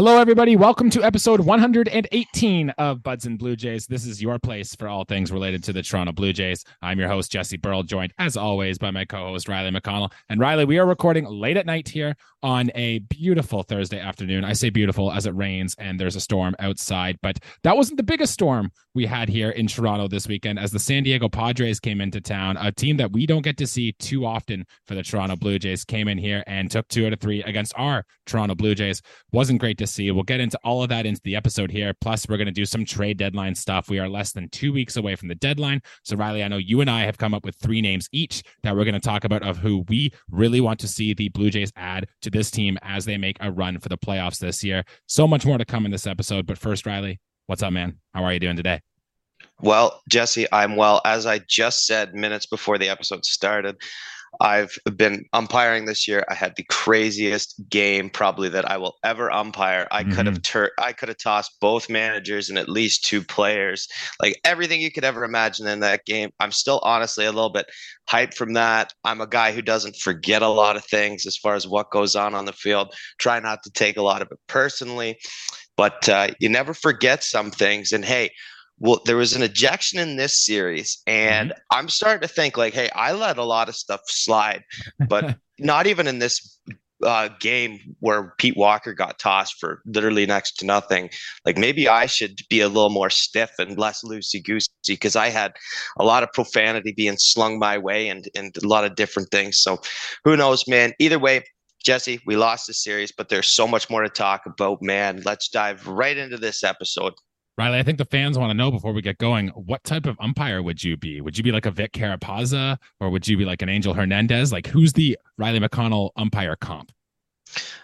Hello, everybody. Welcome to episode 118 of Buds and Blue Jays. This is your place for all things related to the Toronto Blue Jays. I'm your host, Jesse Burl, joined as always by my co host, Riley McConnell. And Riley, we are recording late at night here on a beautiful Thursday afternoon. I say beautiful as it rains and there's a storm outside, but that wasn't the biggest storm we had here in Toronto this weekend as the San Diego Padres came into town, a team that we don't get to see too often for the Toronto Blue Jays, came in here and took two out of three against our Toronto Blue Jays. Wasn't great to see. We'll get into all of that into the episode here. Plus, we're going to do some trade deadline stuff. We are less than two weeks away from the deadline. So, Riley, I know you and I have come up with three names each that we're going to talk about of who we really want to see the Blue Jays add to this team as they make a run for the playoffs this year. So much more to come in this episode. But first, Riley, what's up, man? How are you doing today? Well, Jesse, I'm well. As I just said minutes before the episode started, I've been umpiring this year. I had the craziest game probably that I will ever umpire. I mm-hmm. could have tur- I could have tossed both managers and at least two players. Like everything you could ever imagine in that game. I'm still honestly a little bit hyped from that. I'm a guy who doesn't forget a lot of things as far as what goes on on the field. Try not to take a lot of it personally, but uh, you never forget some things. And hey, well, there was an ejection in this series, and mm-hmm. I'm starting to think like, hey, I let a lot of stuff slide, but not even in this uh, game where Pete Walker got tossed for literally next to nothing. Like maybe I should be a little more stiff and less loosey goosey because I had a lot of profanity being slung my way and and a lot of different things. So who knows, man? Either way. Jesse, we lost the series, but there's so much more to talk about, man. Let's dive right into this episode. Riley, I think the fans want to know before we get going, what type of umpire would you be? Would you be like a Vic Carapazza or would you be like an Angel Hernandez? Like who's the Riley McConnell umpire comp?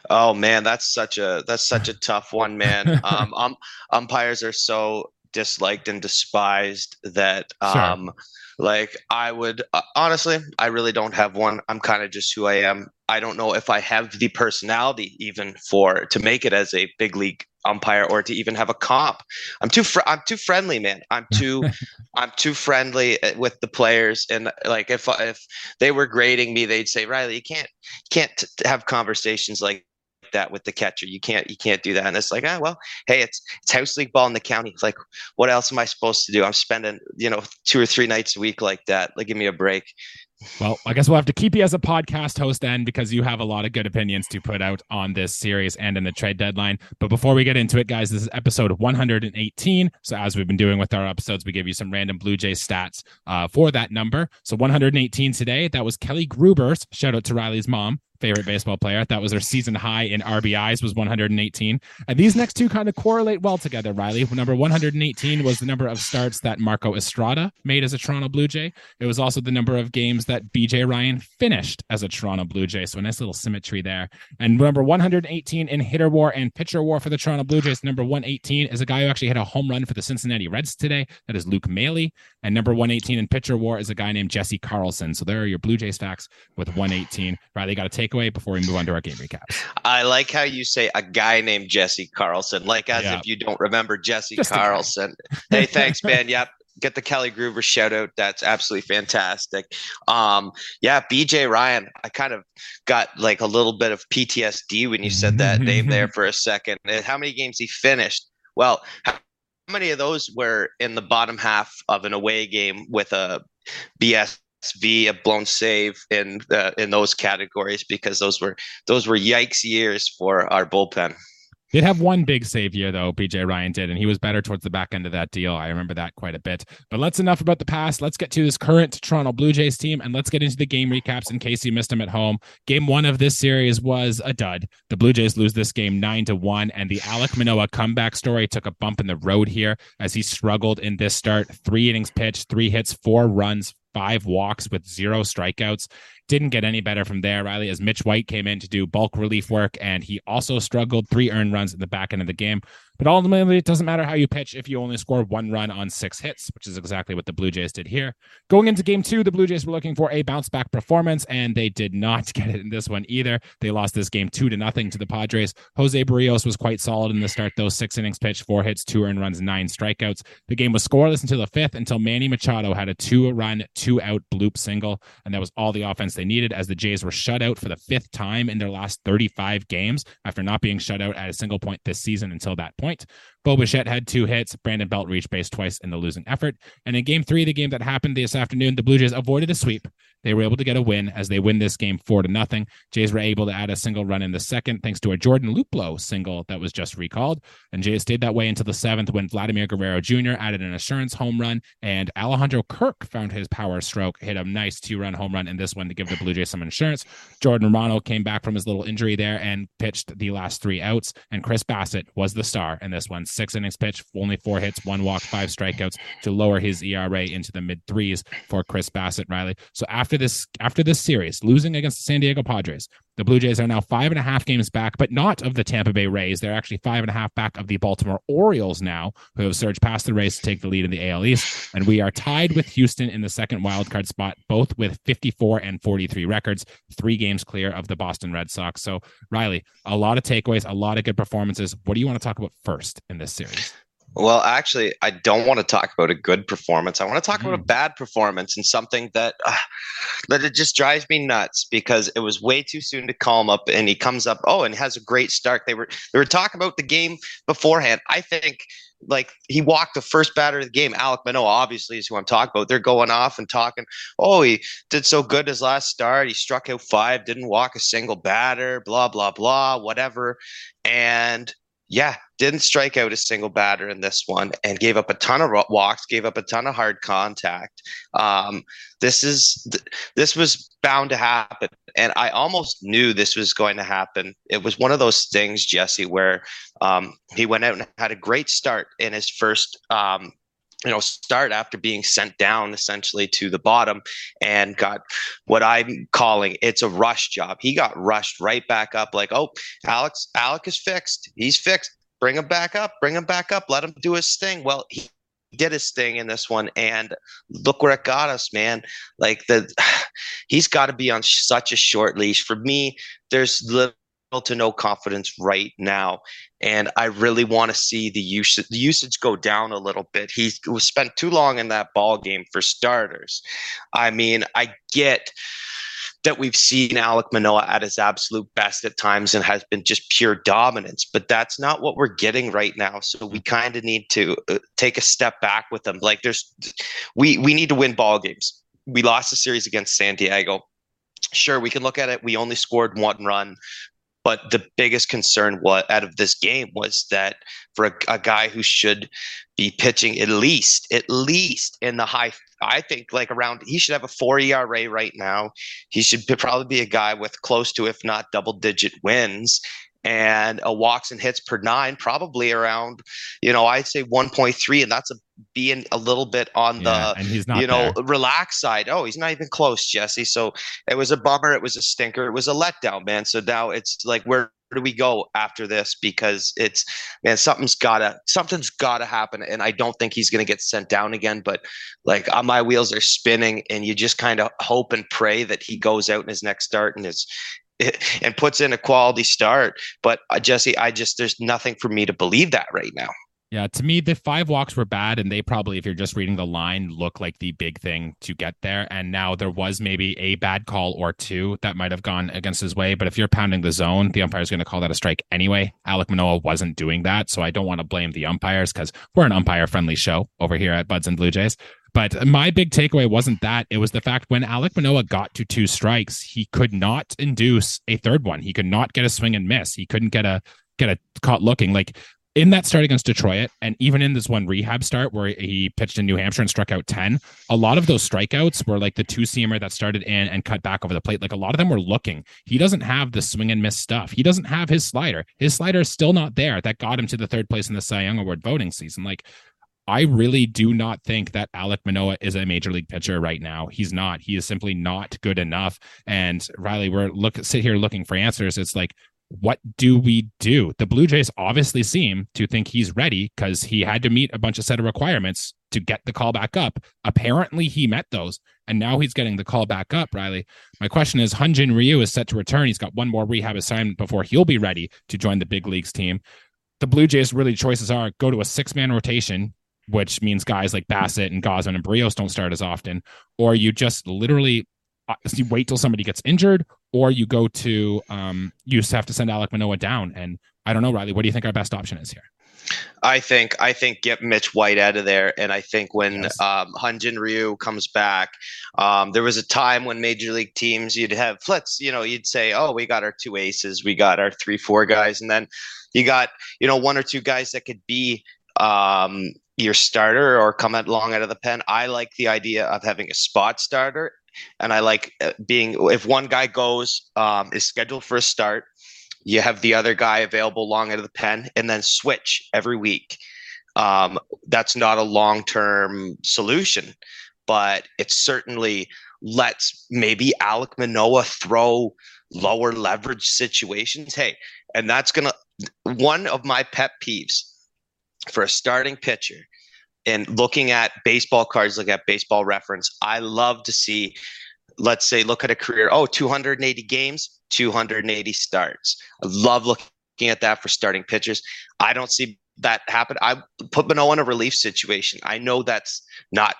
Oh man, that's such a that's such a tough one, man. Um, um umpires are so disliked and despised that um sure. Like I would uh, honestly, I really don't have one. I'm kind of just who I am. I don't know if I have the personality even for to make it as a big league umpire or to even have a comp. I'm too fr- I'm too friendly, man. I'm too I'm too friendly uh, with the players and like if if they were grading me, they'd say, "Riley, you can't can't have conversations like that with the catcher. You can't you can't do that." And it's like, "Ah, well, hey, it's it's house league ball in the county. It's like, what else am I supposed to do? I'm spending, you know, two or three nights a week like that. Like give me a break." Well, I guess we'll have to keep you as a podcast host then because you have a lot of good opinions to put out on this series and in the trade deadline. But before we get into it, guys, this is episode 118. So, as we've been doing with our episodes, we give you some random Blue Jays stats uh, for that number. So, 118 today, that was Kelly Gruber's. Shout out to Riley's mom favorite baseball player. That was their season high in RBIs was 118. And these next two kind of correlate well together, Riley. Number 118 was the number of starts that Marco Estrada made as a Toronto Blue Jay. It was also the number of games that BJ Ryan finished as a Toronto Blue Jay. So a nice little symmetry there. And number 118 in hitter war and pitcher war for the Toronto Blue Jays. Number 118 is a guy who actually hit a home run for the Cincinnati Reds today. That is Luke Maile. And number 118 in pitcher war is a guy named Jesse Carlson. So there are your Blue Jays facts with 118. Riley got to take takeaway before we move on to our game recaps? I like how you say a guy named Jesse Carlson, like as yeah. if you don't remember Jesse Just Carlson. hey, thanks, man. Yep. Get the Kelly Gruber shout out. That's absolutely fantastic. Um, yeah, BJ Ryan. I kind of got like a little bit of PTSD when you said that name there for a second. And How many games he finished? Well, how many of those were in the bottom half of an away game with a BS V, a blown save in uh, in those categories because those were those were yikes years for our bullpen. Did have one big save year though, BJ Ryan did, and he was better towards the back end of that deal. I remember that quite a bit. But let's enough about the past. Let's get to this current Toronto Blue Jays team and let's get into the game recaps in case you missed them at home. Game one of this series was a dud. The Blue Jays lose this game nine to one, and the Alek Manoah comeback story took a bump in the road here as he struggled in this start. Three innings pitched, three hits, four runs, five walks with zero strikeouts. Didn't get any better from there, Riley, as Mitch White came in to do bulk relief work, and he also struggled three earned runs in the back end of the game. But ultimately, it doesn't matter how you pitch if you only score one run on six hits, which is exactly what the Blue Jays did here. Going into game two, the Blue Jays were looking for a bounce back performance, and they did not get it in this one either. They lost this game two to nothing to the Padres. Jose Berrios was quite solid in the start, though. Six innings pitched, four hits, two earned runs, nine strikeouts. The game was scoreless until the fifth, until Manny Machado had a two run, two out bloop single, and that was all the offense they needed as the Jays were shut out for the fifth time in their last 35 games after not being shut out at a single point this season until that point. Bo Bichette had two hits. Brandon Belt reached base twice in the losing effort. And in game three, the game that happened this afternoon, the Blue Jays avoided a sweep. They were able to get a win as they win this game four to nothing. Jays were able to add a single run in the second thanks to a Jordan Luplow single that was just recalled. And Jays stayed that way until the seventh when Vladimir Guerrero Jr. added an assurance home run and Alejandro Kirk found his power stroke, hit a nice two run home run in this one to give the Blue Jays some insurance. Jordan Romano came back from his little injury there and pitched the last three outs. And Chris Bassitt was the star in this one. Six innings pitched, only four hits, one walk, five strikeouts to lower his ERA into the mid threes for Chris Bassitt, Riley. So after this, after this series, losing against the San Diego Padres, the Blue Jays are now five and a half games back, but not of the Tampa Bay Rays. They're actually five and a half back of the Baltimore Orioles now, who have surged past the Rays to take the lead in the AL East. And we are tied with Houston in the second wildcard spot, both with 54 and 43 records, three games clear of the Boston Red Sox. So, Riley, a lot of takeaways, a lot of good performances. What do you want to talk about first in this series? Well, actually, I don't want to talk about a good performance. I want to talk mm. about a mm. bad performance and something that uh, that it just drives me nuts because it was way too soon to call him up, and he comes up, oh, and has a great start. They were they were talking about the game beforehand. I think like he walked the first batter of the game. Alek Manoah obviously is who I'm talking about. They're going off and talking. Oh, he did so good his last start. He struck out five, didn't walk a single batter. Blah blah blah, whatever. And yeah, didn't strike out a single batter in this one and gave up a ton of walks, gave up a ton of hard contact. Um, this is this was bound to happen, and I almost knew this was going to happen. It was one of those things, Jesse, where um, he went out and had a great start in his first um, you know start after being sent down essentially to the bottom and got what i'm calling it's a rush job. He got rushed right back up like oh alex alec is fixed. He's fixed. Bring him back up. Bring him back up. Let him do his thing. Well he did his thing in this one and look where it got us man. Like the he's got to be on such a short leash. For me there's to no confidence right now. And I really want to see the usage the usage go down a little bit. He was spent too long in that ball game for starters. I mean, I get that we've seen Alek Manoah at his absolute best at times and has been just pure dominance, but that's not what we're getting right now. So we kind of need to uh, take a step back with them. Like there's, we we need to win ball games. We lost the series against San Diego. Sure, we can look at it. We only scored one run, but the biggest concern what out of this game was that for a, a, guy who should be pitching at least at least in the high I think like around he should have a 4 ERA right now. He should probably be a guy with close to if not double digit wins and a walks and hits per nine, probably around, you know, I'd say 1.3, and that's a being a little bit on yeah, the, and he's not you know, there. relaxed side. Oh, he's not even close, Jesse. So it was a bummer. It was a stinker. It was a letdown, man. So now it's like where do we go after this? Because it's man, something's gotta something's gotta happen, and I don't think he's gonna get sent down again. But like uh, my wheels are spinning, and you just kind of hope and pray that he goes out in his next start and is and puts in a quality start. But uh, Jesse, I just there's nothing for me to believe that right now. Yeah, to me, the five walks were bad, and they probably, if you're just reading the line, look like the big thing to get there. And now there was maybe a bad call or two that might have gone against his way. But if you're pounding the zone, the umpire is going to call that a strike anyway. Alek Manoah wasn't doing that. So I don't want to blame the umpires because we're an umpire friendly show over here at Buds and Blue Jays. But my big takeaway wasn't that. It was the fact when Alek Manoah got to two strikes, he could not induce a third one. He could not get a swing and miss. He couldn't get a get a caught looking. Like in that start against Detroit, and even in this one rehab start where he pitched in New Hampshire and struck out 10, a lot of those strikeouts were like the two seamer that started in and cut back over the plate. Like a lot of them were looking. He doesn't have the swing and miss stuff. He doesn't have his slider. His slider is still not there. That got him to the third place in the Cy Young Award voting season. Like I really do not think that Alek Manoah is a major league pitcher right now. He's not. He is simply not good enough. And Riley, we're look sit here looking for answers. It's like what do we do? The Blue Jays obviously seem to think he's ready because he had to meet a bunch of set of requirements to get the call back up. Apparently, he met those, and now he's getting the call back up. Riley, my question is: Hyun-Jin Ryu is set to return. He's got one more rehab assignment before he'll be ready to join the big leagues team. The Blue Jays really choices are go to a six man rotation, which means guys like Bassitt and Gausman and Berrios don't start as often, or you just literally uh, wait till somebody gets injured, or you go to um, you just have to send Alek Manoah down. And I don't know, Riley, what do you think our best option is here? I think I think get Mitch White out of there, and I think when yes. um, Hyun-Jin Ryu comes back, um, there was a time when major league teams you'd have let's you know you'd say oh we got our two aces, we got our three four guys, and then you got you know one or two guys that could be um, your starter or come along out of the pen. I like the idea of having a spot starter and I like uh, being if one guy goes um, is scheduled for a start, you have the other guy available long out of the pen, and then switch every week. Um, that's not a long term solution, but it certainly lets maybe Alek Manoah throw lower leverage situations. Hey, and that's gonna one of my pet peeves for a starting pitcher and looking at baseball cards, look at baseball reference, I love to see, let's say, look at a career, oh, 280 games, 280 starts. I love looking at that for starting pitchers. I don't see that happen. I put Manoah in a relief situation. I know that's not,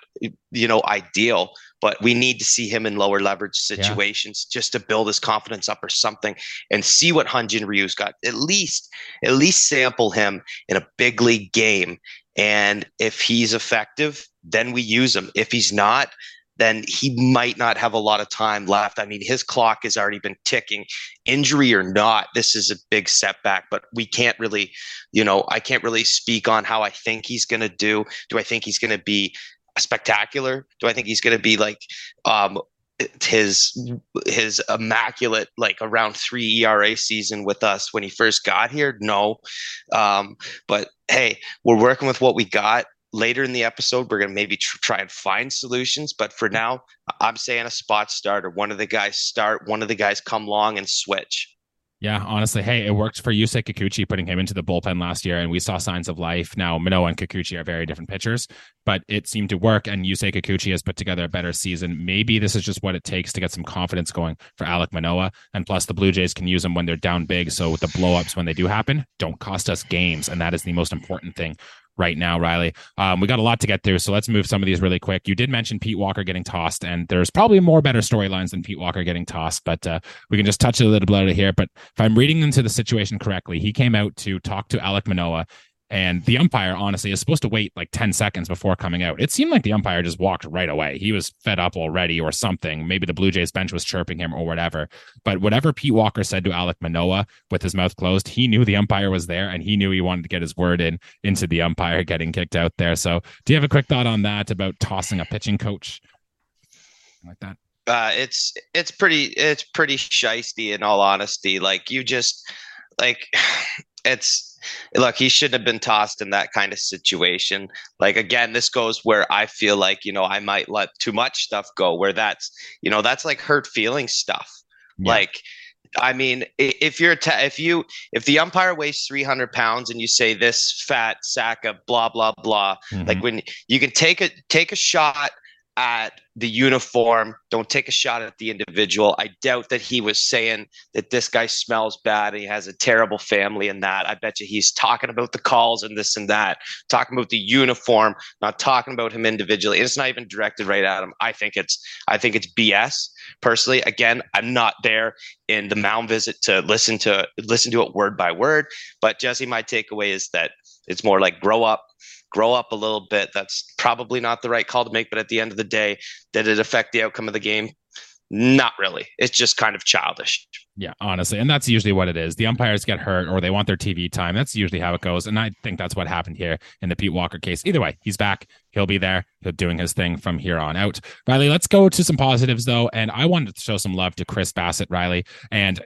you know, ideal, but we need to see him in lower leverage situations yeah. just to build his confidence up or something and see what Hyun-Jin Ryu's got. At least, at least sample him in a big league game and if he's effective, then we use him. If he's not, then he might not have a lot of time left. I mean, his clock has already been ticking. Injury or not, this is a big setback, but we can't really, you know, I can't really speak on how I think he's going to do. Do I think he's going to be spectacular? Do I think he's going to be like um, his his immaculate like around three ERA season with us when he first got here? No, um, but hey, we're working with what we got. Later in the episode, we're gonna maybe tr- try and find solutions. But for now, I'm saying a spot starter. One of the guys start. One of the guys come along and switch. Yeah, honestly, hey, it worked for Yusei Kikuchi putting him into the bullpen last year, and we saw signs of life. Now, Manoah and Kikuchi are very different pitchers, but it seemed to work, and Yusei Kikuchi has put together a better season. Maybe this is just what it takes to get some confidence going for Alek Manoah, and plus the Blue Jays can use him when they're down big, so with the blowups when they do happen don't cost us games, and that is the most important thing right now, Riley. Um, we got a lot to get through, so let's move some of these really quick. You did mention Pete Walker getting tossed, and there's probably more better storylines than Pete Walker getting tossed, but uh, we can just touch a little bit here. But if I'm reading into the situation correctly, he came out to talk to Alek Manoah and the umpire, honestly, is supposed to wait like 10 seconds before coming out. It seemed like the umpire just walked right away. He was fed up already or something. Maybe the Blue Jays bench was chirping him or whatever. But whatever Pete Walker said to alek Manoah with his mouth closed, he knew the umpire was there and he knew he wanted to get his word in into the umpire getting kicked out there. So do you have a quick thought on that about tossing a pitching coach like that? Uh, it's it's pretty it's pretty shisty in all honesty. Like you just like it's look, he shouldn't have been tossed in that kind of situation. Like again, this goes where I feel like, you know, I might let too much stuff go where that's, you know, that's like hurt feeling stuff. Yeah. Like I mean, if you're ta- if you if the umpire weighs 300 pounds and you say this fat sack of blah blah blah, mm-hmm. like when you can take a take a shot at the uniform. Don't take a shot at the individual. I doubt that he was saying that this guy smells bad and he has a terrible family and that. I bet you he's talking about the calls and this and that, talking about the uniform, not talking about him individually. It's not even directed right at him. I think it's I think it's BS. Personally, again, I'm not there in the mound visit to listen to listen to it word by word. But Jesse, my takeaway is that it's more like grow up, grow up a little bit. That's probably not the right call to make, but at the end of the day, did it affect the outcome of the game? Not really. It's just kind of childish. Yeah, honestly. And that's usually what it is. The umpires get hurt or they want their TV time. That's usually how it goes. And I think that's what happened here in the Pete Walker case. Either way, he's back. He'll be there. He'll doing his thing from here on out. Riley, let's go to some positives though. And I wanted to show some love to Chris Bassitt, Riley. And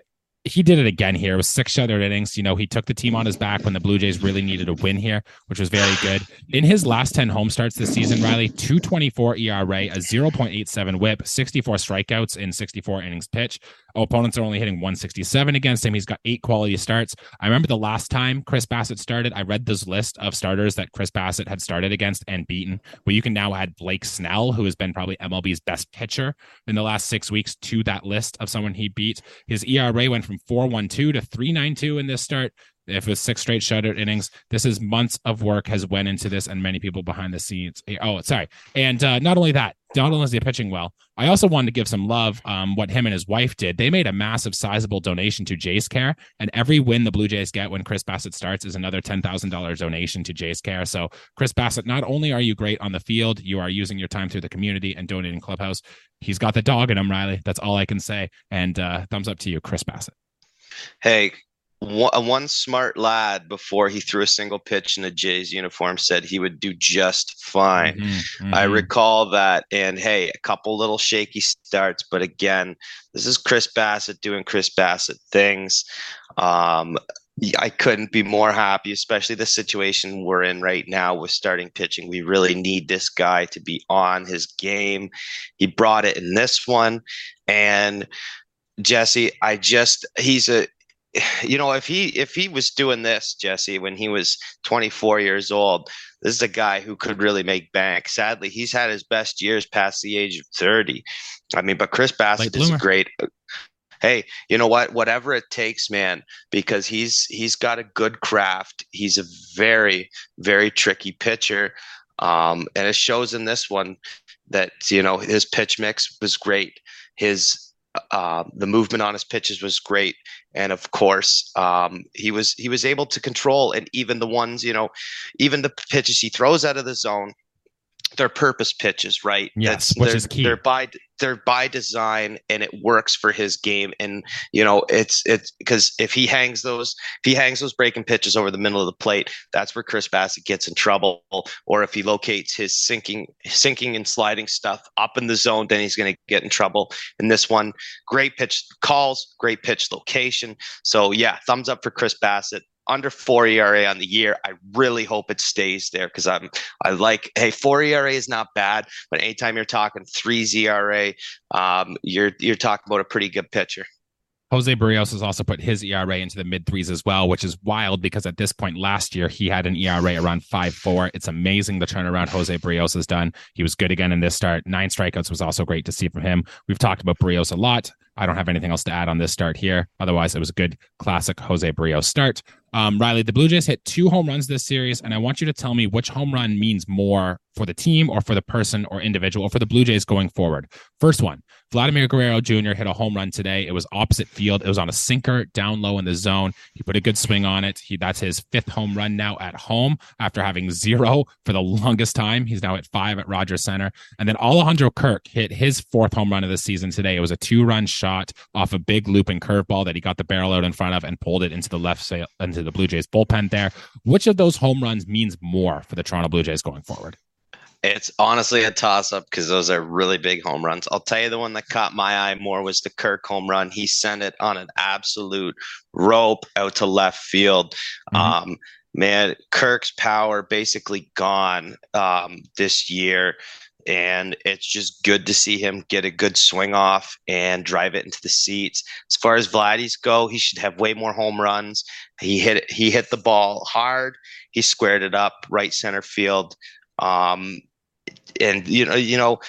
he did it again here. It was six shutout innings. You know, he took the team on his back when the Blue Jays really needed a win here, which was very good. In his last 10 home starts this season, Riley, 224 ERA, a 0.87 whip, 64 strikeouts in 64 innings pitch. Oh, opponents are only hitting 167 against him. He's got eight quality starts. I remember the last time Chris Bassitt started, I read this list of starters that Chris Bassitt had started against and beaten. Well, you can now add Blake Snell, who has been probably MLB's best pitcher in the last six weeks, to that list of someone he beat. His ERA went from 4.12 to 3.92 in this start. If it was six straight shutout innings this is months of work has went into this and many people behind the scenes. Oh sorry. And uh, not only that not only is he pitching well. I also wanted to give some love um, what him and his wife did. They made a massive sizable donation to jays care and every win the blue jays get when chris Bassitt starts is another $10000 donation to jays care. So chris Bassitt, not only are you great on the field you are using your time through the community and donating clubhouse. He's got the dog in him riley. That's all i can say. And uh, thumbs up to you chris bassitt Hey, one, one smart lad before he threw a single pitch in a Jays uniform said he would do just fine. Mm-hmm, mm-hmm. I recall that. And hey, a couple little shaky starts, but again, this is Chris Bassitt doing Chris Bassitt things. Um, I couldn't be more happy, especially the situation we're in right now with starting pitching. We really need this guy to be on his game. He brought it in this one. And Jesse, I just he's a you know, if he if he was doing this, Jesse, when he was 24 years old, this is a guy who could really make bank. Sadly, he's had his best years past the age of 30. I mean, but Chris bassitt is great. Hey, you know what? Whatever it takes, man, because he's he's got a good craft. He's a very very tricky pitcher, um, and it shows in this one that you know his pitch mix was great. His uh, the movement on his pitches was great, and of course, um, he was he was able to control and even the ones you know, even the pitches he throws out of the zone, they're purpose pitches, right? Yes, That's, which is key. They're by they're by design, and it works for his game. And you know, it's it's because if he hangs those if he hangs those breaking pitches over the middle of the plate, that's where Chris Bassitt gets in trouble. Or if he locates his sinking sinking and sliding stuff up in the zone, then he's going to get in trouble. And this one, great pitch calls, great pitch location. So yeah, thumbs up for Chris Bassitt under four ERA on the year. I really hope it stays there because I'm I like hey four ERA is not bad, but anytime you're talking three ERA, um, you're you're talking about a pretty good pitcher. Jose Berrios has also put his ERA into the mid threes as well, which is wild because at this point last year he had an ERA around five four. It's amazing the turnaround Jose Berrios has done. He was good again in this start. Nine strikeouts was also great to see from him. We've talked about Berrios a lot. I don't have anything else to add on this start here. Otherwise, it was a good classic Jose Berrios start. Um, Riley, the Blue Jays hit two home runs this series, and I want you to tell me which home run means more for the team or for the person or individual or for the Blue Jays going forward. First one, Vladimir Guerrero Jr. hit a home run today. It was opposite field. It was on a sinker down low in the zone. He put a good swing on it. He that's his fifth home run now at home after having zero for the longest time. He's now at five at Rogers Center. And then Alejandro Kirk hit his fourth home run of the season today. It was a two-run shot off a big looping curveball that he got the barrel out in front of and pulled it into the left sail into the Blue Jays bullpen there. Which of those home runs means more for the Toronto Blue Jays going forward? It's honestly a toss up because those are really big home runs. I'll tell you the one that caught my eye more was the Kirk home run. He sent it on an absolute rope out to left field. Mm-hmm. Um, man, Kirk's power basically gone um, this year. And it's just good to see him get a good swing off and drive it into the seats. As far as Vladdy's go, he should have way more home runs. He hit he hit the ball hard. He squared it up right center field. Um, and you know, you know,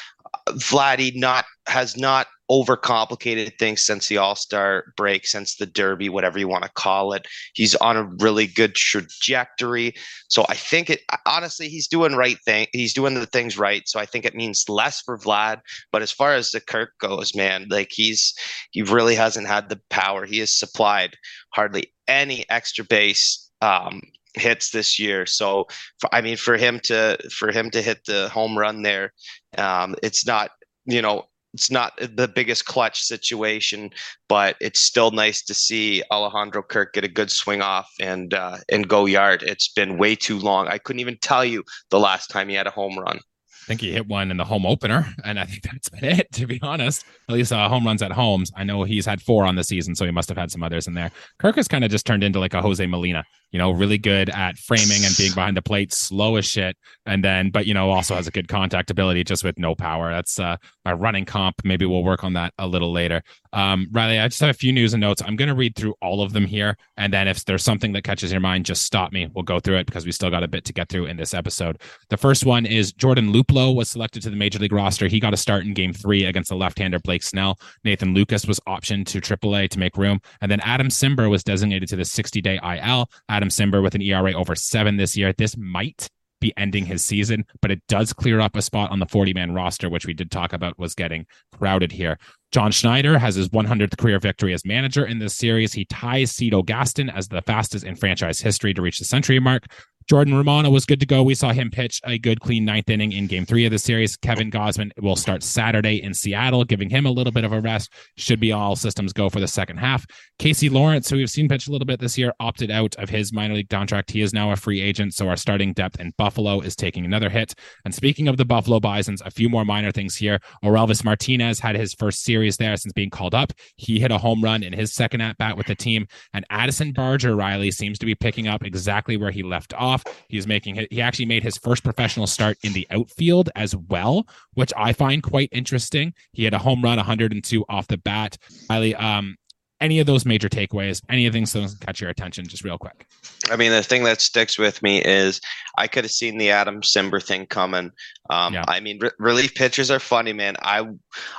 Vladdy not has not overcomplicated things since the All Star break, since the Derby, whatever you want to call it. He's on a really good trajectory. So I think it honestly, he's doing right thing. He's doing the things right. So I think it means less for Vlad. But as far as the Kirk goes, man, like he's he really hasn't had the power. He has supplied hardly any extra base um, hits this year. So, for, I mean, for him to for him to hit the home run there, um, it's not you know it's not the biggest clutch situation, but it's still nice to see Alejandro Kirk get a good swing off and uh, and go yard. It's been way too long. I couldn't even tell you the last time he had a home run. I think he hit one in the home opener, and I think that's been it. To be honest, at least uh, home runs at homes. I know he's had four on the season, so he must have had some others in there. Kirk has kind of just turned into like a Jose Molina you know, really good at framing and being behind the plate, slow as shit. And then, but, you know, also has a good contact ability just with no power. That's uh, my running comp. Maybe we'll work on that a little later. Um, Riley, I just have a few news and notes. I'm going to read through all of them here. And then if there's something that catches your mind, just stop me. We'll go through it because we still got a bit to get through in this episode. The first one is Jordan Luplow was selected to the major league roster. He got a start in game three against the left hander Blake Snell. Nathan Lucas was optioned to AAA to make room. And then Adam Cimber was designated to the 60 day IL. Adam Cimber with an ERA ERA over seven this year. This might be ending his season, but it does clear up a spot on the 40 man roster, which we did talk about was getting crowded here. John Schneider has his 100th career victory as manager in this series. He ties Cito Gaston as the fastest in franchise history to reach the century mark. Jordan Romano was good to go. We saw him pitch a good, clean ninth inning in game three of the series. Kevin Gausman will start Saturday in Seattle, giving him a little bit of a rest. Should be all systems go for the second half. Casey Lawrence, who we've seen pitch a little bit this year, opted out of his minor league contract. He is now a free agent, so our starting depth in Buffalo is taking another hit. And speaking of the Buffalo Bisons, a few more minor things here. Orelvis Martinez had his first series there since being called up. He hit a home run in his second at bat with the team. And Addison Barger Riley seems to be picking up exactly where he left off. He's making he actually made his first professional start in the outfield as well, which I find quite interesting. He had a home run, 102 off the bat. Riley, um, any of those major takeaways, any of the things that catch your attention, just real quick? I mean, the thing that sticks with me is I could have seen the Adam Cimber thing coming. Um, yeah. I mean, re- relief pitchers are funny, man. I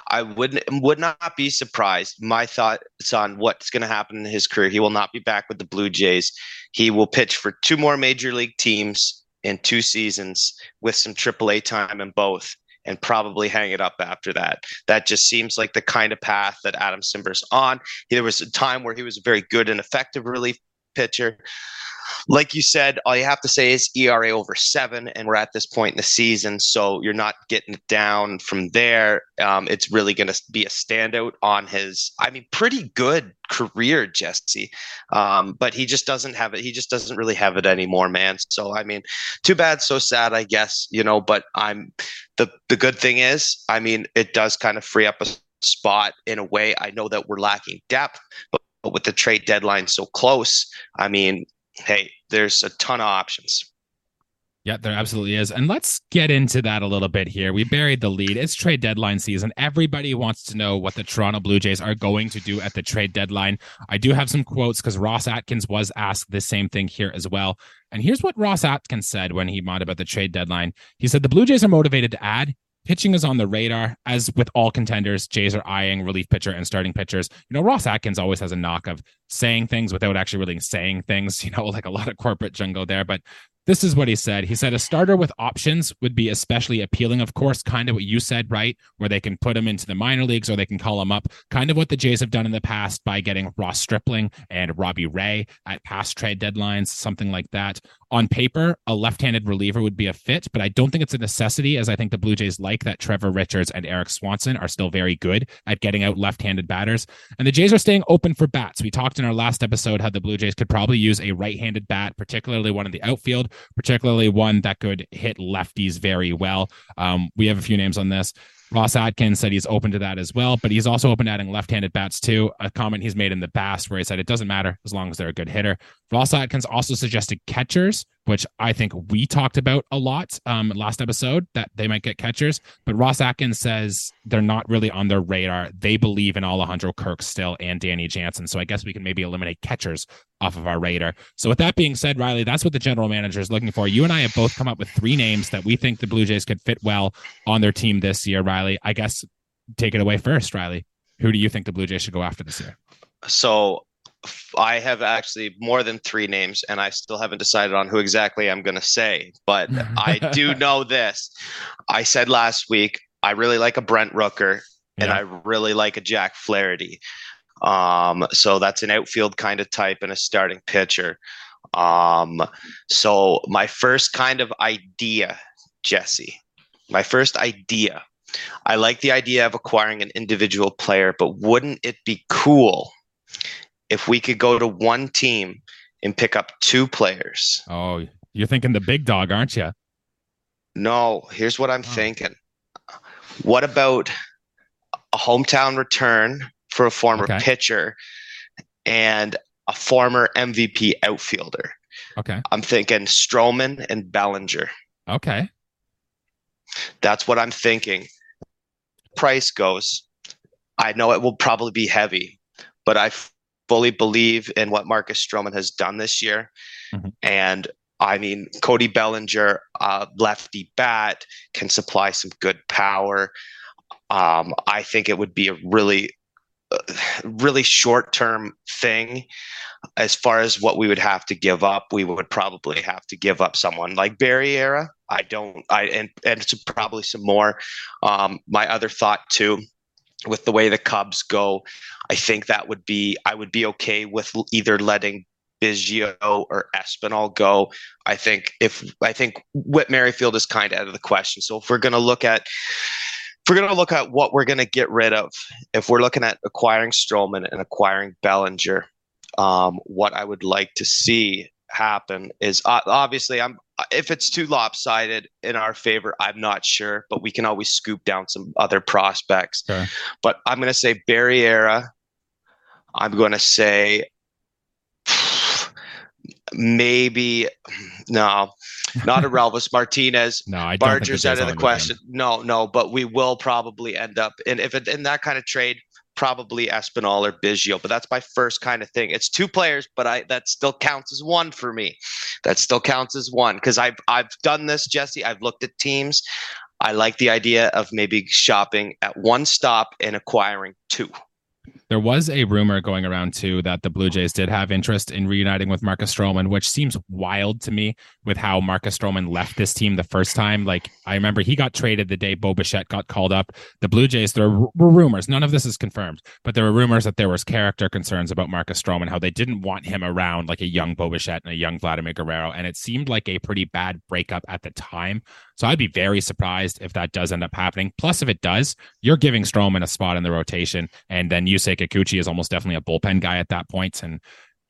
I would would not be surprised. My thoughts on what's going to happen in his career. He will not be back with the Blue Jays. He will pitch for two more major league teams in two seasons with some AAA time in both and probably hang it up after that. That just seems like the kind of path that Adam Cimber's on. There was a time where he was very good and effective relief pitcher like you said, all you have to say is ERA over seven, and we're at this point in the season, so you're not getting it down from there. Um, it's really going to be a standout on his, I mean, pretty good career, Jesse. Um, but he just doesn't have it. He just doesn't really have it anymore, man. So I mean, too bad, so sad, I guess. You know, but I'm the the good thing is, I mean, it does kind of free up a spot in a way. I know that we're lacking depth, but but with the trade deadline so close, I mean, hey, there's a ton of options. Yeah, there absolutely is. And let's get into that a little bit here. We buried the lead. It's trade deadline season. Everybody wants to know what the Toronto Blue Jays are going to do at the trade deadline. I do have some quotes because Ross Atkins was asked the same thing here as well. And here's what Ross Atkins said when he mod about the trade deadline. He said the Blue Jays are motivated to add. Pitching is on the radar, as with all contenders. Jays are eyeing relief pitcher and starting pitchers. You know, Ross Atkins always has a knock of saying things without actually really saying things, you know, like a lot of corporate jungle there. But this is what he said. He said a starter with options would be especially appealing. Of course, kind of what you said, right? Where they can put him into the minor leagues or they can call him up. Kind of what the Jays have done in the past by getting Ross Stripling and Robbie Ray at past trade deadlines, something like that on paper, a left-handed reliever would be a fit, but I don't think it's a necessity, as I think the Blue Jays like that Trevor Richards and Erik Swanson are still very good at getting out left-handed batters. And the Jays are staying open for bats. We talked in our last episode how the Blue Jays could probably use a right-handed bat, particularly one in the outfield, particularly one that could hit lefties very well. Um, we have a few names on this. Ross Atkins said he's open to that as well, but he's also open to adding left-handed bats too. A comment he's made in the past where he said it doesn't matter as long as they're a good hitter. Ross Atkins also suggested catchers, which I think we talked about a lot um, last episode that they might get catchers. But Ross Atkins says they're not really on their radar. They believe in Alejandro Kirk still and Danny Jansen. So I guess we can maybe eliminate catchers off of our radar. So with that being said, Riley, that's what the general manager is looking for. You and I have both come up with three names that we think the Blue Jays could fit well on their team this year. Riley, I guess take it away first, Riley. Who do you think the Blue Jays should go after this year? So I have actually more than three names, and I still haven't decided on who exactly I'm going to say. But I do know this. I said last week I really like a Brent Rooker, and yeah. I really like a Jack Flaherty. Um, so that's an outfield kind of type and a starting pitcher. Um, so my first kind of idea, Jesse, my first idea. I like the idea of acquiring an individual player, but wouldn't it be cool if we could go to one team and pick up two players. Oh, you're thinking the big dog, aren't you? No, here's what I'm Oh. thinking. What about a hometown return for a former Okay. pitcher and a former MVP outfielder? Okay. I'm thinking Stroman and Bellinger. Okay. That's what I'm thinking. Price goes. I know it will probably be heavy, but I fully believe in what Marcus Stroman has done this year. Mhm. And I mean, Cody Bellinger, uh, lefty bat, can supply some good power. Um, I think it would be a really, really short term thing. As far as what we would have to give up, we would probably have to give up someone like Barriera. I don't, I and and it's probably some more. Um, my other thought too, with the way the Cubs go, I think that would be I would be okay with either letting Biggio or Espinal go. I think if I think Whit Merrifield is kind of out of the question. So if we're going to look at if we're going to look at what we're going to get rid of, if we're looking at acquiring Stroman and acquiring Bellinger, um, what I would like to see happen is uh, obviously I'm if it's too lopsided in our favor, I'm not sure, but we can always scoop down some other prospects. Sure. But I'm going to say Barriera. I'm going to say maybe no, not a Relvis Martinez. No, I don't Barger's out of the him. question. No, no, but we will probably end up in if it in that kind of trade, probably Espinal or Biggio. But that's my first kind of thing. It's two players, but I that still counts as one for me. That still counts as one because I've I've done this, Jesse. I've looked at teams. I like the idea of maybe shopping at one stop and acquiring two. There was a rumor going around too that the Blue Jays did have interest in reuniting with Marcus Stroman, which seems wild to me with how Marcus Stroman left this team the first time. Like I remember he got traded the day Bo Bichette got called up. The Blue Jays, there were rumors, none of this is confirmed, but there were rumors that there was character concerns about Marcus Stroman, how they didn't want him around like a young Bo Bichette and a young Vladimir Guerrero. And it seemed like a pretty bad breakup at the time. So I'd be very surprised if that does end up happening. Plus, if it does, you're giving Stroman a spot in the rotation, and then Yusei Kikuchi is almost definitely a bullpen guy at that. And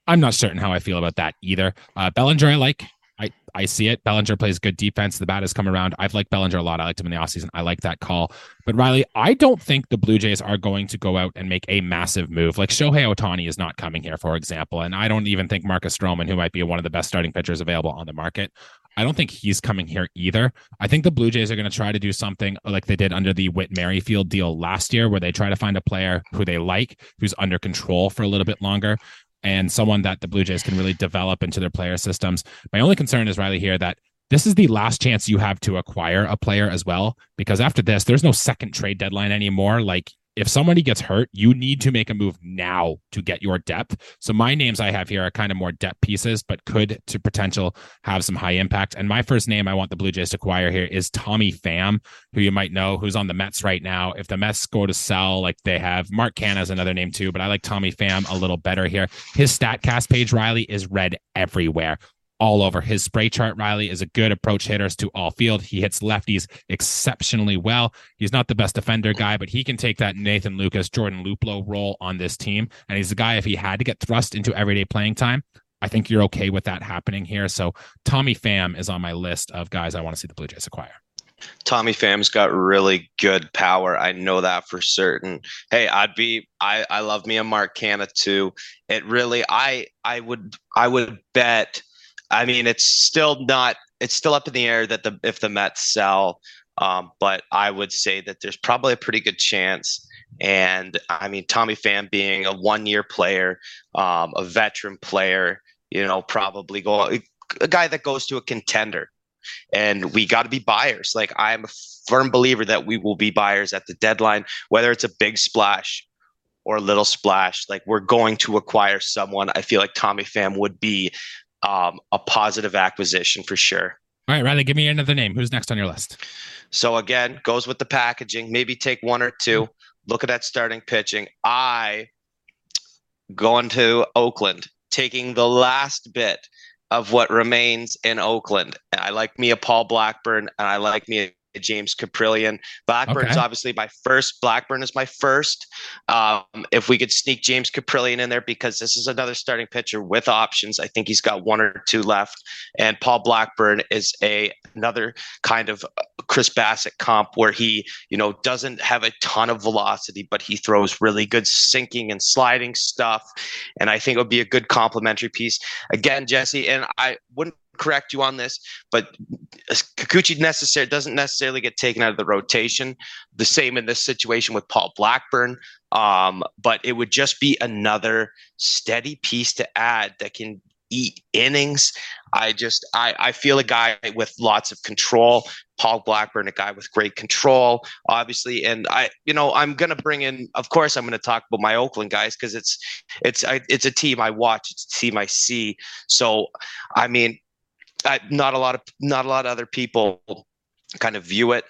I'm not certain how I feel about that either. Uh, Bellinger, I like. I, I see it. Bellinger plays good defense. The bat has come around. I've liked Bellinger a lot. I liked him in the offseason. I like that call. But Riley, I don't think the Blue Jays are going to go out and make a massive move. Like Shohei Ohtani is not coming here, for example. And I don't even think Marcus Stroman, who might be one of the best starting pitchers available on the market, I don't think he's coming here either. I think the Blue Jays are going to try to do something like they did under the Whit Merrifield deal last year, where they try to find a player who they like, who's under control for a little bit longer, and someone that the Blue Jays can really develop into their player systems. My only concern is Riley here that this is the last chance you have to acquire a player as well, because after this, there's no second trade deadline anymore. Like if somebody gets hurt, you need to make a move now to get your depth. So my names I have here are kind of more depth pieces, but could to potential have some high impact. And my first name I want the Blue Jays to acquire here is Tommy Pham, who you might know, who's on the Mets right now. If the Mets go to sell, like they have, Mark Canha is another name too, but I like Tommy Pham a little better here. His StatCast page, Riley, is red everywhere all over. His spray chart, Riley, is a good approach hitters to all field. He hits lefties exceptionally well. He's not the best defender guy, but he can take that Nathan Lucas, Jordan Luplow role on this team. And he's a guy, if he had to get thrust into everyday playing time, I think you're okay with that happening here. So Tommy Pham is on my list of guys I want to see the Blue Jays acquire. Tommy Pham's got really good power. I know that for certain. Hey, I'd be I I love me a Mark Canha too. It really I I would I would bet I mean it's still not it's still up in the air that the if the Mets sell um, but I would say that there's probably a pretty good chance and I mean Tommy Pham being a one year player, um, a veteran player, you know, probably go a guy that goes to a contender and we got to be buyers. Like I'm a firm believer that we will be buyers at the deadline, whether it's a big splash or a little splash. Like we're going to acquire someone. I feel like Tommy Pham would be um, a positive acquisition for sure. All right, Riley, give me another name. Who's next on your list? So again, goes with the packaging. Maybe take one or two. Look at that starting pitching. I going to Oakland, taking the last bit of what remains in Oakland. I like me a Paul Blackburn and I like me James Kaprielian. Blackburn's Okay. obviously my first. Blackburn is my first. Um, if we could sneak James Kaprielian in there because this is another starting pitcher with options. I think he's got one or two left. And Paul Blackburn is a another kind of uh, Chris Bassitt comp where he, you know, doesn't have a ton of velocity, but he throws really good sinking and sliding stuff. And I think it would be a good complementary piece. Again, Jesse, and I wouldn't correct you on this, but Kikuchi doesn't necessarily get taken out of the rotation. The same in this situation with Paul Blackburn. Um, but it would just be another steady piece to add that can eat innings. I just I, I feel a guy with lots of control. Paul Blackburn, a guy with great control, obviously, and I, you know, I'm gonna bring in. Of course, I'm gonna talk about my Oakland guys because it's it's I, it's a team I watch, it's a team I see. So, I mean, I, not a lot of not a lot of other people kind of view it.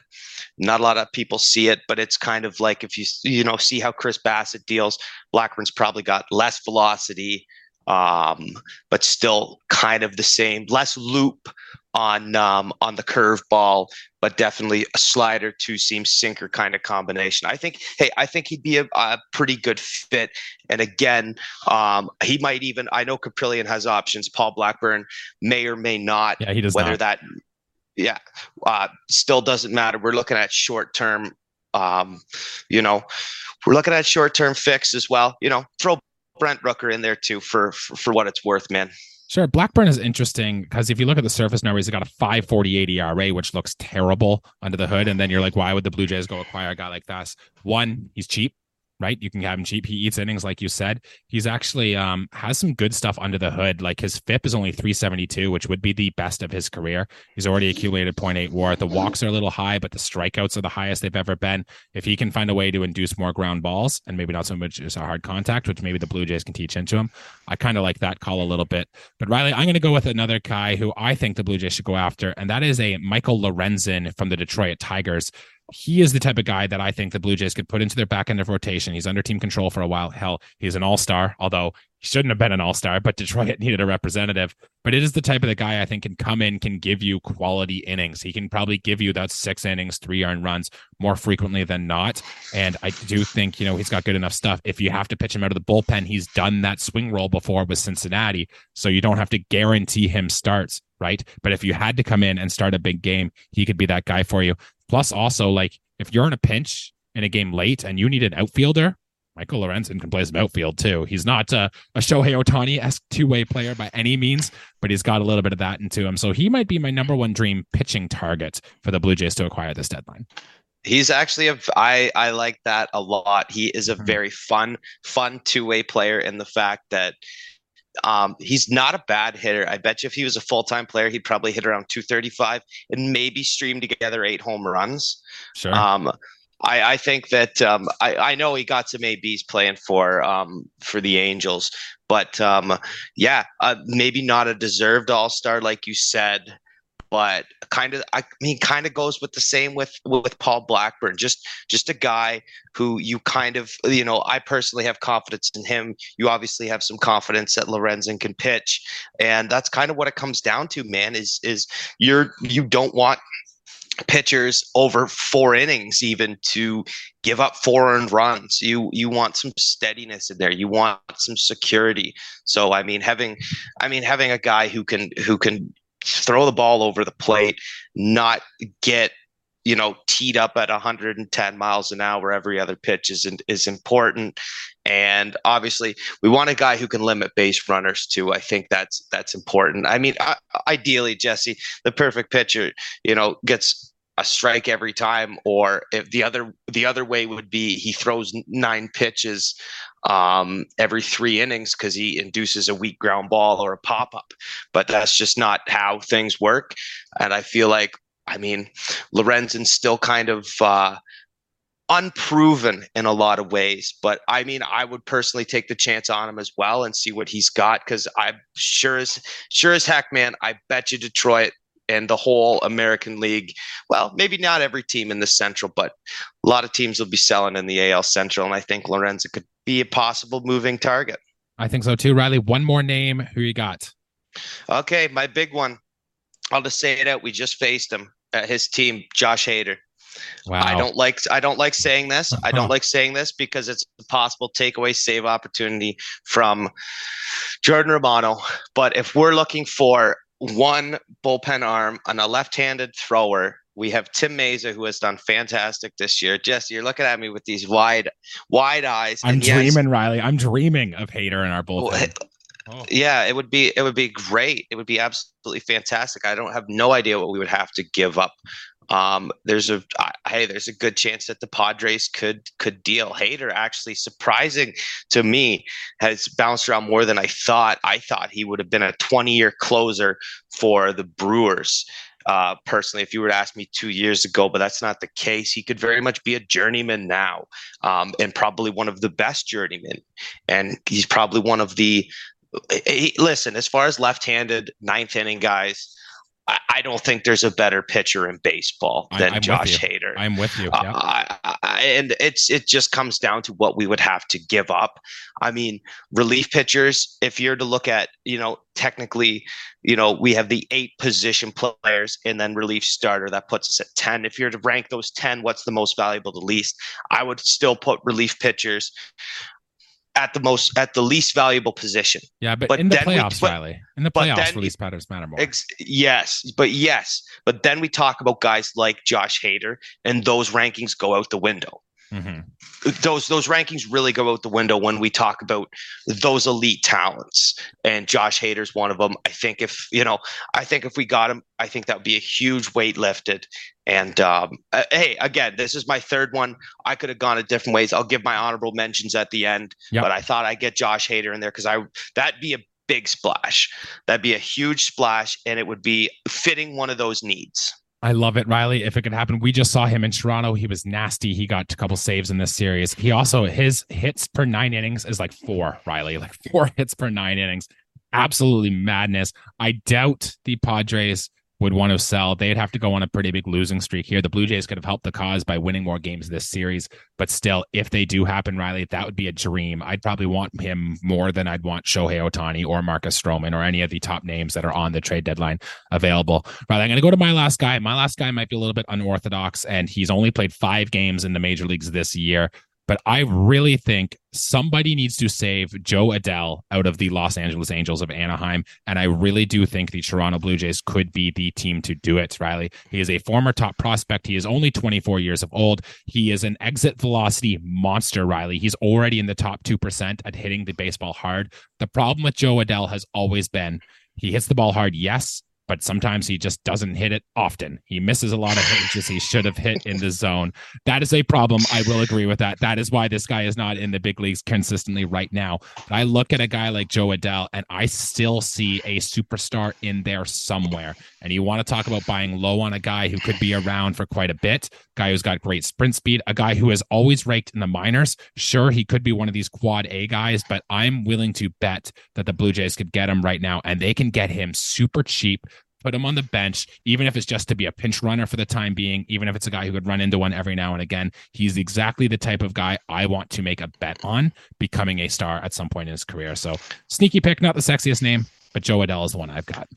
Not a lot of people see it, but it's kind of like if you you know see how Chris Bassitt deals. Blackburn's probably got less velocity, um, but still kind of the same. Less loop on um, on the curveball, but definitely a slider, two seam sinker kind of combination. I think. Hey, I think he'd be a, a pretty good fit. And again, um, he might even. I know Kaprielian has options. Paul Blackburn may or may not. Yeah, he does whether not. that yeah uh, still doesn't matter we're looking at short term um, you know we're looking at short term fix as well you know throw brent rooker in there too for for, for what it's worth man Sure. Blackburn is interesting because if you look at the surface numbers, he's got a 548 ERA, which looks terrible under the hood. And then you're like, why would the Blue Jays go acquire a guy like that? One, he's cheap, right? You can have him cheap. He eats innings, like you said. He's actually um has some good stuff under the hood. Like his FIP is only 372, which would be the best of his career. He's already accumulated 0.8 WAR. The walks are a little high, but the strikeouts are the highest they've ever been. If he can find a way to induce more ground balls and maybe not so much as a hard contact, which maybe the Blue Jays can teach into him, I kind of like that call a little bit. But Riley, I'm going to go with another guy who I think the Blue Jays should go after, and that is a Michael Lorenzen from the Detroit Tigers. He is the type of guy that I think the Blue Jays could put into their back end of rotation. He's under team control for a while. Hell, he's an all star, although he shouldn't have been an all star, but Detroit needed a representative. But it is the type of the guy I think can come in, can give you quality innings. He can probably give you that six innings, three earned runs more frequently than not. And I do think, you know, he's got good enough stuff. If you have to pitch him out of the bullpen, he's done that swing roll before with Cincinnati. So you don't have to guarantee him starts, right? But if you had to come in and start a big game, he could be that guy for you. Plus, also, like if you're in a pinch in a game late and you need an outfielder, Michael Lorenzen can play some outfield too. He's not uh, a Shohei Ohtani esque two way player by any means, but he's got a little bit of that into him. So he might be my number one dream pitching target for the Blue Jays to acquire this deadline. he's actually a i i like that a lot he is a Mhm. very fun fun two-way player in the fact that um, he's not a bad hitter. I bet you if he was a full-time player, he'd probably hit around 235 and maybe stream together eight home runs. Sure. Um, I, I think that um, I, I know he got some ABs playing for um, for the Angels, but um, yeah, uh, maybe not a deserved All Star like you said, but kind of I mean kind of goes with the same with with Paul Blackburn. Just just a guy who you kind of you know I personally have confidence in him. You obviously have some confidence that Lorenzen can pitch, and that's kind of what it comes down to, man. Is is you're you don't want pitchers over four innings even to give up four earned runs. You you want some steadiness in there. You want some security. So I mean having I mean having a guy who can who can throw the ball over the plate, not get you know teed up at 110 miles an hour every other pitch is is important. And obviously we want a guy who can limit base runners too. I think that's that's important. I mean I, ideally jesse the perfect pitcher you know gets a strike every time or if the other the other way would be he throws nine pitches um, every three innings because he induces a weak ground ball or a pop up but that's just not how things work. And i feel like i mean lorenzen's still kind of uh, unproven in a lot of ways. But i mean i would personally take the chance on him as well and see what he's got because i'm sure as sure as heck man i bet you detroit and the whole American League. Well, maybe not every team in the Central, but a lot of teams will be selling in the AL Central, and I think Lorenzen could be a possible moving target. I think so too. Riley, one more name. Who you got? Okay, my big one. I'll just say it out. We just faced him. his team, Josh Hader. Wow. I don't like I don't like saying this. I don't like saying this because it's a possible takeaway save opportunity from Jordan Romano. But if we're looking for one bullpen arm and a left-handed thrower, we have Tim Mayza, who has done fantastic this year. Jesse, you're looking at me with these wide, wide eyes. I'm And yes, dreaming, Riley. I'm dreaming of Hader in our bullpen. Oh. yeah, it would be it would be great. It would be absolutely fantastic. I don't have no idea what we would have to give up. Um, there's a I, hey, there's a good chance that the Padres could could deal. Hader actually surprising to me has bounced around more than I thought. I thought he would have been a 20 year closer for the Brewers. Uh, personally, if you were to ask me two years ago, but that's not the case. He could very much be a journeyman now, um, and probably one of the best journeymen. And he's probably one of the he, listen, as far as left-handed ninth inning guys, I, I don't think there's a better pitcher in baseball than I'm Josh. Hader. I'm with you. Uh, Yeah. I, I, and it's it just comes down to what we would have to give up. I mean, relief pitchers. If you're to look at, you know, technically, you know, we have the eight position players and then relief starter that puts us at ten. If you're to rank those ten, what's the most valuable, the least? I would still put relief pitchers at the most at the least valuable position. Yeah, but, but in the then we- playoffs, but- Riley, in the playoffs, relief pitchers matter more. Ex- yes, but yes, but then we talk about guys like Josh Hader, and those rankings go out the window. Mhm. Those those rankings really go out the window when we talk about those elite talents, and Josh Hader's one of them. I think if you know, I think if we got him, I think that would be a huge weight lifted. And um, uh, hey, again, this is my third one. I could have gone a different ways. I'll give my honorable mentions at the end, Yep. but I thought I'd get Josh Hader in there because I that'd be a big splash. That'd be a huge splash, and it would be fitting one of those needs. I love it, Riley. If it could happen, we just saw him in Toronto. He was nasty. He got a couple saves in this series. He also his hits per nine innings is like four, Riley, like four hits per nine innings. Absolutely madness. I doubt the Padres would want to sell. They'd have to go on a pretty big losing streak here. The Blue Jays could have helped the cause by winning more games this series, but still, if they do happen, Riley, that would be a dream. I'd probably want him more than I'd want Shohei Ohtani or Marcus Stroman or any of the top names that are on the trade deadline available. Right, I'm going to go to my last guy. My last guy might be a little bit unorthodox, and he's only played five games in the major leagues this year. But I really think somebody needs to save Jo Adell out of the Los Angeles Angels of Anaheim. And I really do think the Toronto Blue Jays could be the team to do it, Riley. He is a former top prospect. He is only 24 years of old. He is an exit velocity monster, Riley. He's already in the top 2% at hitting the baseball hard. The problem with Jo Adell has always been he hits the ball hard, yes, but sometimes he just doesn't hit it often. He misses a lot of pitches he should have hit in the zone. That is a problem. I will agree with that. That is why this guy is not in the big leagues consistently right now. But I look at a guy like Jo Adell and I still see a superstar in there somewhere. And you want to talk about buying low on a guy who could be around for quite a bit, guy who's got great sprint speed, a guy who is always ranked in the minors. Sure, he could be one of these quad A guys, but I'm willing to bet that the Blue Jays could get him right now and they can get him super cheap put him on the bench, even if it's just to be a pinch runner for the time being, even if it's a guy who could run into one every now and again. He's exactly the type of guy I want to make a bet on becoming a star at some point in his career. So sneaky pick, not the sexiest name, but Jo Adell is the one I've got.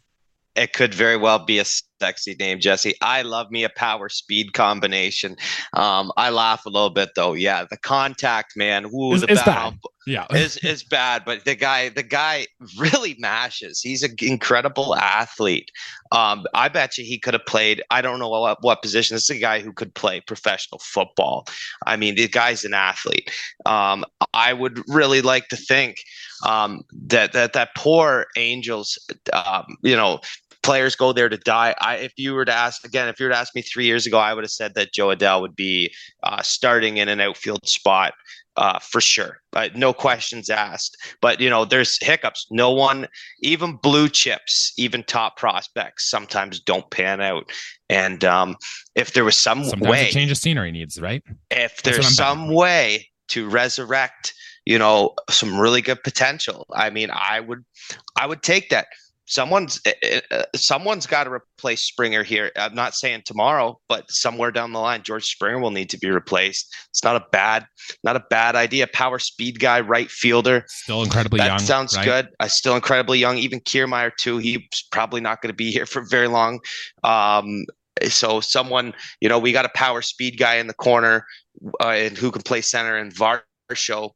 It could very well be a sexy name, Jesse. I love me a power speed combination. Um, I laugh a little bit though. Yeah, the contact man. Ooh, Is- the is bad. Yeah. is is bad, but the guy the guy really mashes. He's an incredible athlete. Um, I bet you he could have played. I don't know what, what position. This is a guy who could play professional football. I mean, the guy's an athlete. Um, I would really like to think um, that that that poor Angels, um, you know, players go there to die. I, if you were to ask again, if you were to ask me three years ago, I would have said that Jo Adell would be uh, starting in an outfield spot uh, for sure. Uh, no questions asked. But you know, there's hiccups. No one, even blue chips, even top prospects, sometimes don't pan out. And um, if there was some Sometimes way, a change of scenery needs, right? if there's some way to resurrect you know some really good potential i mean i would i would take that someone's uh, someone's got to replace springer here i'm not saying tomorrow but somewhere down the line george springer will need to be replaced it's not a bad not a bad idea power speed guy right fielder Still incredibly that young. sounds right? good. Uh, still incredibly young. Even Kiermaier too. He's probably not going to be here for very long. Um, so someone, you know, we got a power speed guy in the corner uh, and who can play center and Varsho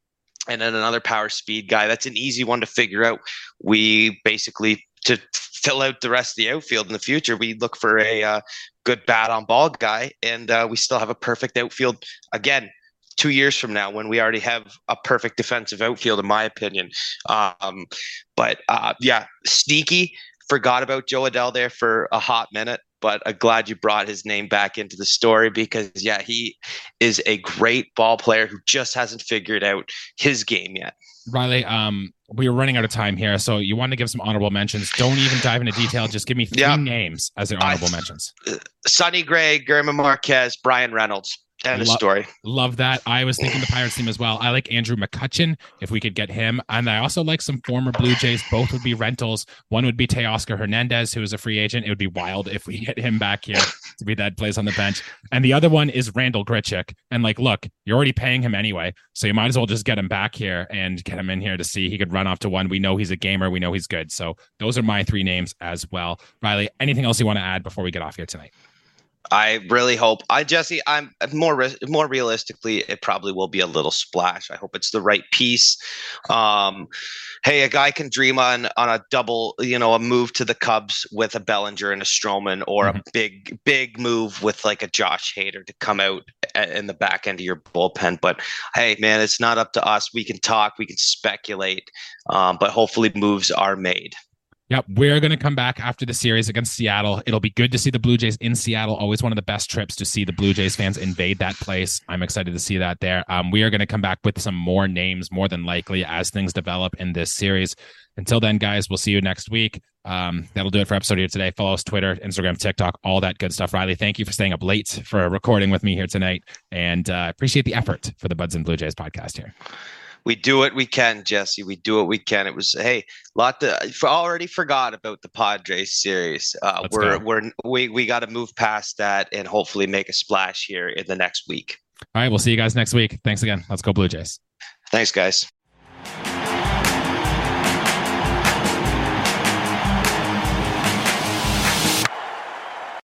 and then another power speed guy. That's an easy one to figure out. We basically to fill out the rest of the outfield in the future, we look for a uh, good bat on ball guy, and uh, we still have a perfect outfield. Again, two years from now, when we already have a perfect defensive outfield, in my opinion. Um, but uh, yeah, sneaky. Forgot about Jo Adell there for a hot minute but I'm glad you brought his name back into the story because yeah, he is a great ball player who just hasn't figured out his game yet. Riley, um, we are running out of time here, so you want to give some honorable mentions. Don't even dive into detail. Just give me three yeah. names as their honorable I, mentions. Sonny Gray, German Marquez, Bryan Reynolds. End of Lo- story. Love that. I was thinking the Pirates team as well. I like Andrew McCutchen if we could get him. And I also like some former Blue Jays. Both would be rentals. One would be Teoscar Hernandez, who is a free agent. It would be wild if we get him back here to be that place on the bench. And the other one is Randall Grichuk. And like, look, you're already paying him anyway. So you might as well just get him back here and get him in here to see he could run off to one. We know he's a gamer. We know he's good. So those are my three names as well. Riley, anything else you want to add before we get off here tonight? I really hope I Jesse. I'm more more realistically, it probably will be a little splash. I hope it's the right piece. Um, hey, a guy can dream on on a double, you know, a move to the Cubs with a Bellinger and a Stroman, or mm-hmm. a big big move with like a Josh Hader to come out in the back end of your bullpen. But hey, man, it's not up to us. We can talk, we can speculate, um, but hopefully moves are made. Yep, we're going to come back after the series against Seattle. It'll be good to see the Blue Jays in Seattle. Always one of the best trips to see the Blue Jays fans invade that place. I'm excited to see that there. Um, we are going to come back with some more names, more than likely, as things develop in this series. Until then, guys, we'll see you next week. Um, that'll do it for episode here today. Follow us Twitter, Instagram, TikTok, all that good stuff. Riley, thank you for staying up late for recording with me here tonight, and uh, appreciate the effort for the Buds and Blue Jays podcast here we do what we can, Jesse. We do what we can. It was hey, lot to already forgot about the Padres series. Uh, we're go. we're we we got to move past that and hopefully make a splash here in the next week. All right, we'll see you guys next week. Thanks again. Let's go Blue Jays. Thanks, guys.